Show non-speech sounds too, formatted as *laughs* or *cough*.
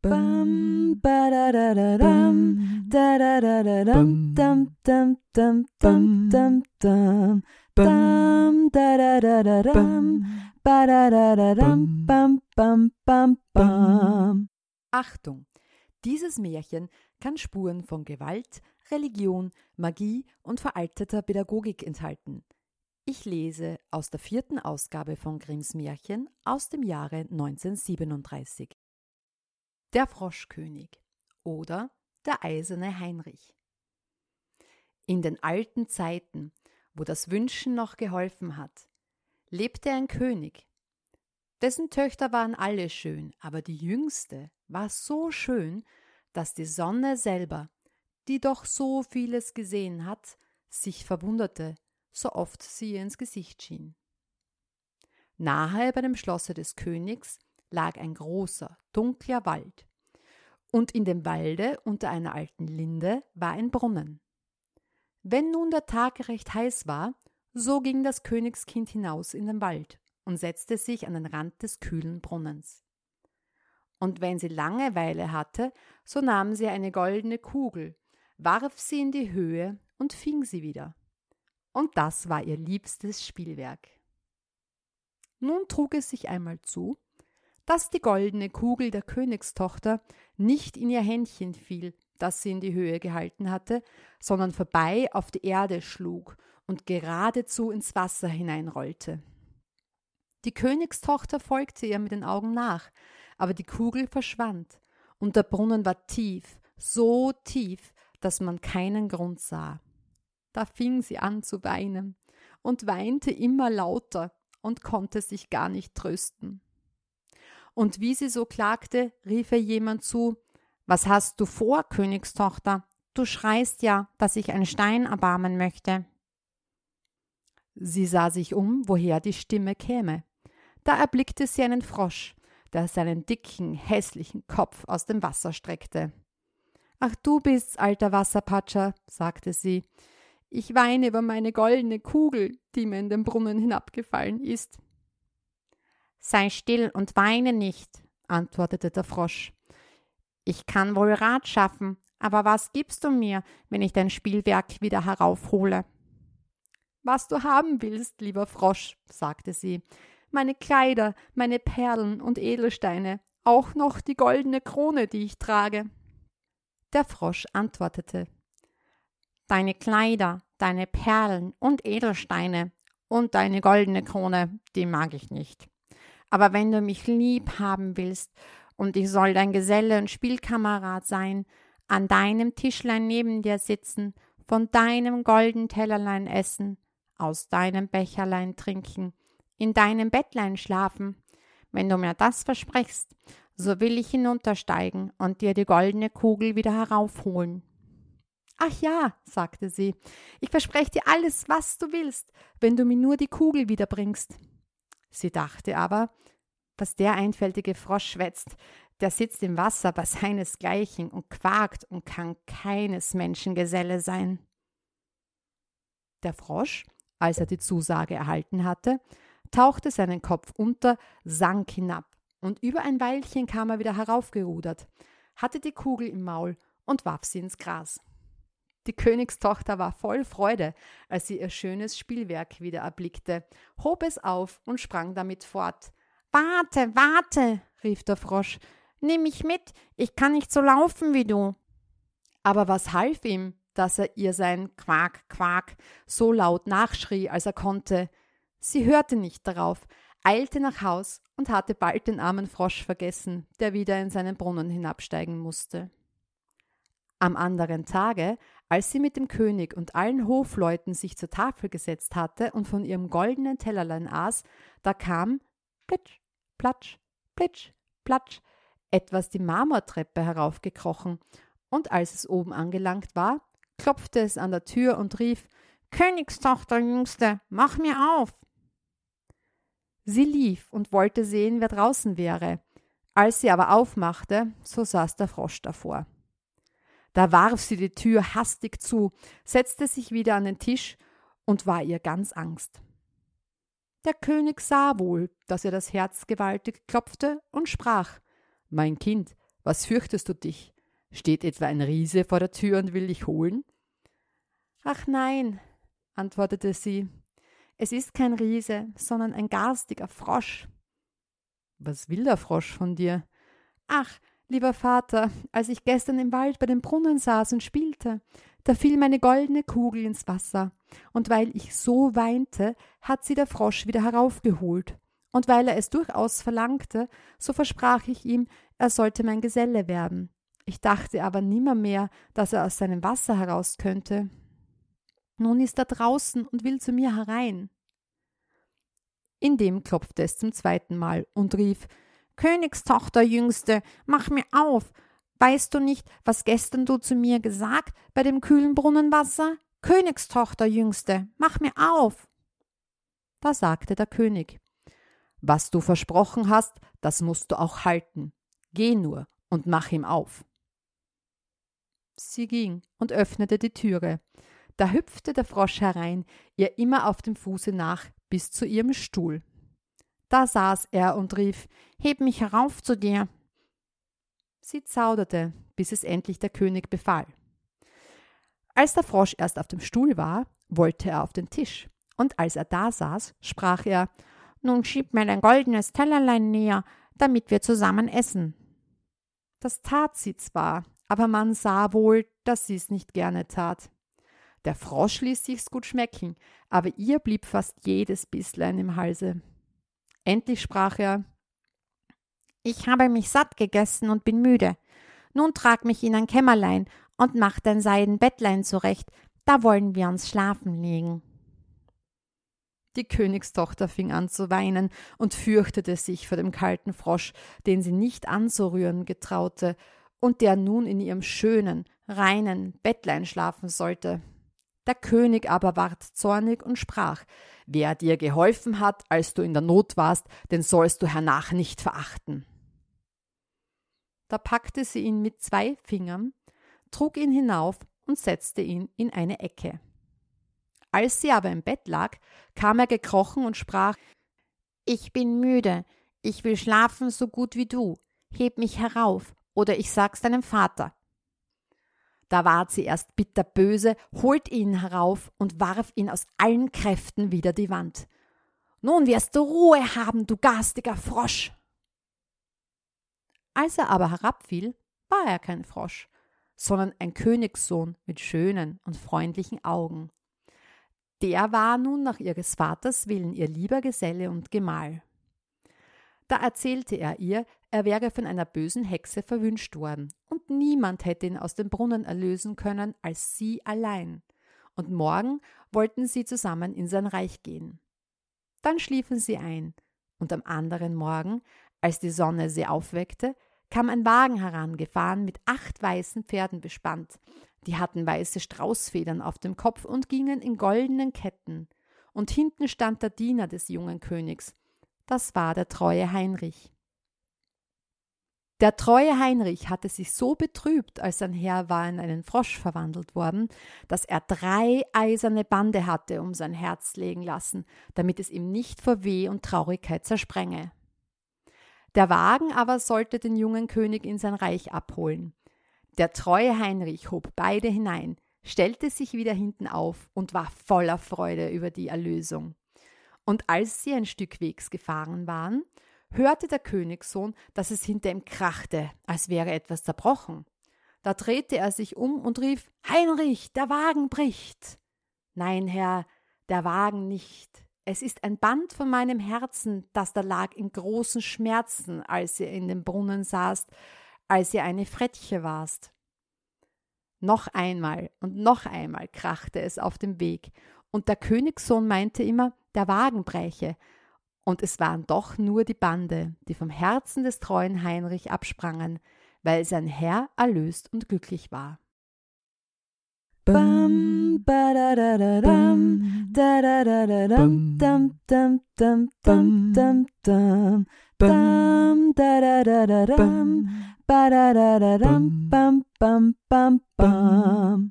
Bam, ba da da da dam, da da da da dam, dam dam dam dam dam dam, dam da da da da dam, ba da da da dam, bam bam bam bam. Achtung! Dieses Märchen kann Spuren von Gewalt, Religion, Magie und veralteter Pädagogik enthalten. Ich lese aus der vierten Ausgabe von Grimms Märchen aus dem Jahre 1937. Der Froschkönig oder der eiserne Heinrich. In den alten Zeiten, wo das Wünschen noch geholfen hat, lebte ein König. Dessen Töchter waren alle schön, aber die jüngste war so schön, dass die Sonne selber, die doch so vieles gesehen hat, sich verwunderte, so oft sie ihr ins Gesicht schien. Nahe bei dem Schlosse des Königs lag ein großer, dunkler Wald. Und in dem Walde unter einer alten Linde war ein Brunnen. Wenn nun der Tag recht heiß war, so ging das Königskind hinaus in den Wald und setzte sich an den Rand des kühlen Brunnens. Und wenn sie Langeweile hatte, so nahm sie eine goldene Kugel, warf sie in die Höhe und fing sie wieder. Und das war ihr liebstes Spielwerk. Nun trug es sich einmal zu, dass die goldene Kugel der Königstochter nicht in ihr Händchen fiel, das sie in die Höhe gehalten hatte, sondern vorbei auf die Erde schlug und geradezu ins Wasser hineinrollte. Die Königstochter folgte ihr mit den Augen nach, aber die Kugel verschwand, und der Brunnen war tief, so tief, dass man keinen Grund sah. Da fing sie an zu weinen und weinte immer lauter und konnte sich gar nicht trösten. Und wie sie so klagte, rief ihr jemand zu Was hast du vor, Königstochter? Du schreist ja, dass ich ein Stein erbarmen möchte. Sie sah sich um, woher die Stimme käme. Da erblickte sie einen Frosch, der seinen dicken, hässlichen Kopf aus dem Wasser streckte. Ach, du bist's, alter Wasserpatscher, sagte sie. Ich weine über meine goldene Kugel, die mir in den Brunnen hinabgefallen ist. Sei still und weine nicht, antwortete der Frosch. Ich kann wohl Rat schaffen, aber was gibst du mir, wenn ich dein Spielwerk wieder heraufhole? Was du haben willst, lieber Frosch, sagte sie, meine Kleider, meine Perlen und Edelsteine, auch noch die goldene Krone, die ich trage. Der Frosch antwortete Deine Kleider, deine Perlen und Edelsteine und deine goldene Krone, die mag ich nicht. Aber wenn du mich lieb haben willst und ich soll dein Geselle und Spielkamerad sein, an deinem Tischlein neben dir sitzen, von deinem golden Tellerlein essen, aus deinem Becherlein trinken, in deinem Bettlein schlafen, wenn du mir das versprichst, so will ich hinuntersteigen und dir die goldene Kugel wieder heraufholen. Ach ja, sagte sie, ich verspreche dir alles, was du willst, wenn du mir nur die Kugel wiederbringst. Sie dachte aber, was der einfältige Frosch schwätzt, der sitzt im Wasser bei *laughs* seinesgleichen und quakt und kann keines Menschen Geselle sein. Der Frosch, als er die Zusage erhalten hatte, tauchte seinen Kopf unter, sank hinab, und über ein Weilchen kam er wieder heraufgerudert, hatte die Kugel im Maul und warf sie ins Gras. Die Königstochter war voll Freude, als sie ihr schönes Spielwerk wieder erblickte, hob es auf und sprang damit fort. Warte, warte, rief der Frosch, nimm mich mit, ich kann nicht so laufen wie du. Aber was half ihm, dass er ihr sein Quak, Quak so laut nachschrie, als er konnte? Sie hörte nicht darauf, eilte nach Haus und hatte bald den armen Frosch vergessen, der wieder in seinen Brunnen hinabsteigen musste. Am anderen Tage, als sie mit dem König und allen Hofleuten sich zur Tafel gesetzt hatte und von ihrem goldenen Tellerlein aß, da kam plitsch, platsch, plitsch, platsch, etwas die Marmortreppe heraufgekrochen, und als es oben angelangt war, klopfte es an der Tür und rief Königstochter Jüngste, mach mir auf. Sie lief und wollte sehen, wer draußen wäre. Als sie aber aufmachte, so saß der Frosch davor. Da warf sie die Tür hastig zu, setzte sich wieder an den Tisch und war ihr ganz Angst. Der König sah wohl, dass ihr das Herz gewaltig klopfte und sprach Mein Kind, Was fürchtest du dich? Steht etwa ein Riese vor der Tür und will dich holen? Ach nein, antwortete sie, es ist kein Riese, sondern ein garstiger Frosch. Was will der Frosch von dir? Ach, lieber Vater, als ich gestern im Wald bei dem Brunnen saß und spielte, da fiel meine goldene Kugel ins Wasser, und weil ich so weinte, hat sie der Frosch wieder heraufgeholt. Und weil er es durchaus verlangte, so versprach ich ihm, er sollte mein Geselle werden. Ich dachte aber nimmermehr, dass er aus seinem Wasser heraus könnte. Nun ist er draußen und will zu mir herein. Indem klopfte es zum zweiten Mal und rief Königstochter Jüngste, mach mir auf. Weißt du nicht, was gestern du zu mir gesagt bei dem kühlen Brunnenwasser? Königstochter Jüngste, mach mir auf. Da sagte der König Was du versprochen hast, das musst du auch halten. Geh nur und mach ihm auf. Sie ging und öffnete die Türe. Da hüpfte der Frosch herein, ihr immer auf dem Fuße nach, bis zu ihrem Stuhl. Da saß er und rief Heb mich herauf zu dir. Sie zauderte, bis es endlich der König befahl. Als der Frosch erst auf dem Stuhl war, wollte er auf den Tisch, und als er da saß, sprach er Nun schieb mir dein goldenes Tellerlein näher, damit wir zusammen essen. Das tat sie zwar, aber man sah wohl, dass sie's nicht gerne tat. Der Frosch ließ sich's gut schmecken, aber ihr blieb fast jedes Bisslein im Halse. Endlich sprach er Ich habe mich satt gegessen und bin müde. Nun trag mich in ein Kämmerlein und mach dein Seidenbettlein zurecht, da wollen wir uns schlafen legen. Die Königstochter fing an zu weinen und fürchtete sich vor dem kalten Frosch, den sie nicht anzurühren getraute und der nun in ihrem schönen, reinen Bettlein schlafen sollte. Der König aber ward zornig und sprach, Wer dir geholfen hat, als du in der Not warst, den sollst du hernach nicht verachten. Da packte sie ihn mit zwei Fingern, trug ihn hinauf und setzte ihn in eine Ecke. Als sie aber im Bett lag, kam er gekrochen und sprach Ich bin müde, ich will schlafen so gut wie du, heb mich herauf, oder ich sag's deinem Vater. Da ward sie erst bitterböse, holt ihn herauf und warf ihn aus allen Kräften wider die Wand. Nun wirst du Ruhe haben, du garstiger Frosch. Als er aber herabfiel, war er kein Frosch, sondern ein Königssohn mit schönen und freundlichen Augen. Der war nun nach ihres Vaters Willen ihr lieber Geselle und Gemahl. Da erzählte er ihr, er wäre von einer bösen Hexe verwünscht worden, und niemand hätte ihn aus dem Brunnen erlösen können als sie allein. Und morgen wollten sie zusammen in sein Reich gehen. Dann schliefen sie ein, und am anderen Morgen, als die Sonne sie aufweckte, kam ein Wagen herangefahren mit acht weißen Pferden bespannt. Die hatten weiße Straußfedern auf dem Kopf und gingen in goldenen Ketten. Und hinten stand der Diener des jungen Königs. Das war der treue Heinrich. Der treue Heinrich hatte sich so betrübt, als sein Herr war in einen Frosch verwandelt worden, dass er drei eiserne Bande hatte um sein Herz legen lassen, damit es ihm nicht vor Weh und Traurigkeit zersprenge. Der Wagen aber sollte den jungen König in sein Reich abholen. Der treue Heinrich hob beide hinein, stellte sich wieder hinten auf und war voller Freude über die Erlösung. Und als sie ein Stück Wegs gefahren waren, hörte der Königssohn, dass es hinter ihm krachte, als wäre etwas zerbrochen. Da drehte er sich um und rief Heinrich, der Wagen bricht. Nein, Herr, der Wagen nicht. Es ist ein Band von meinem Herzen, das da lag in großen Schmerzen, als ihr in dem Brunnen saßt, als ihr eine Frettche warst. Noch einmal und noch einmal krachte es auf dem Weg, und der Königssohn meinte immer, der Wagen breche, und es waren doch nur die Bande, die vom Herzen des treuen Heinrich absprangen, weil sein Herr erlöst und glücklich war. Bam, ba da da da dam, da da da da dam, dam dam dam dam dam dam, dam da da da da dam, ba da da da dam, bam bam bam bam.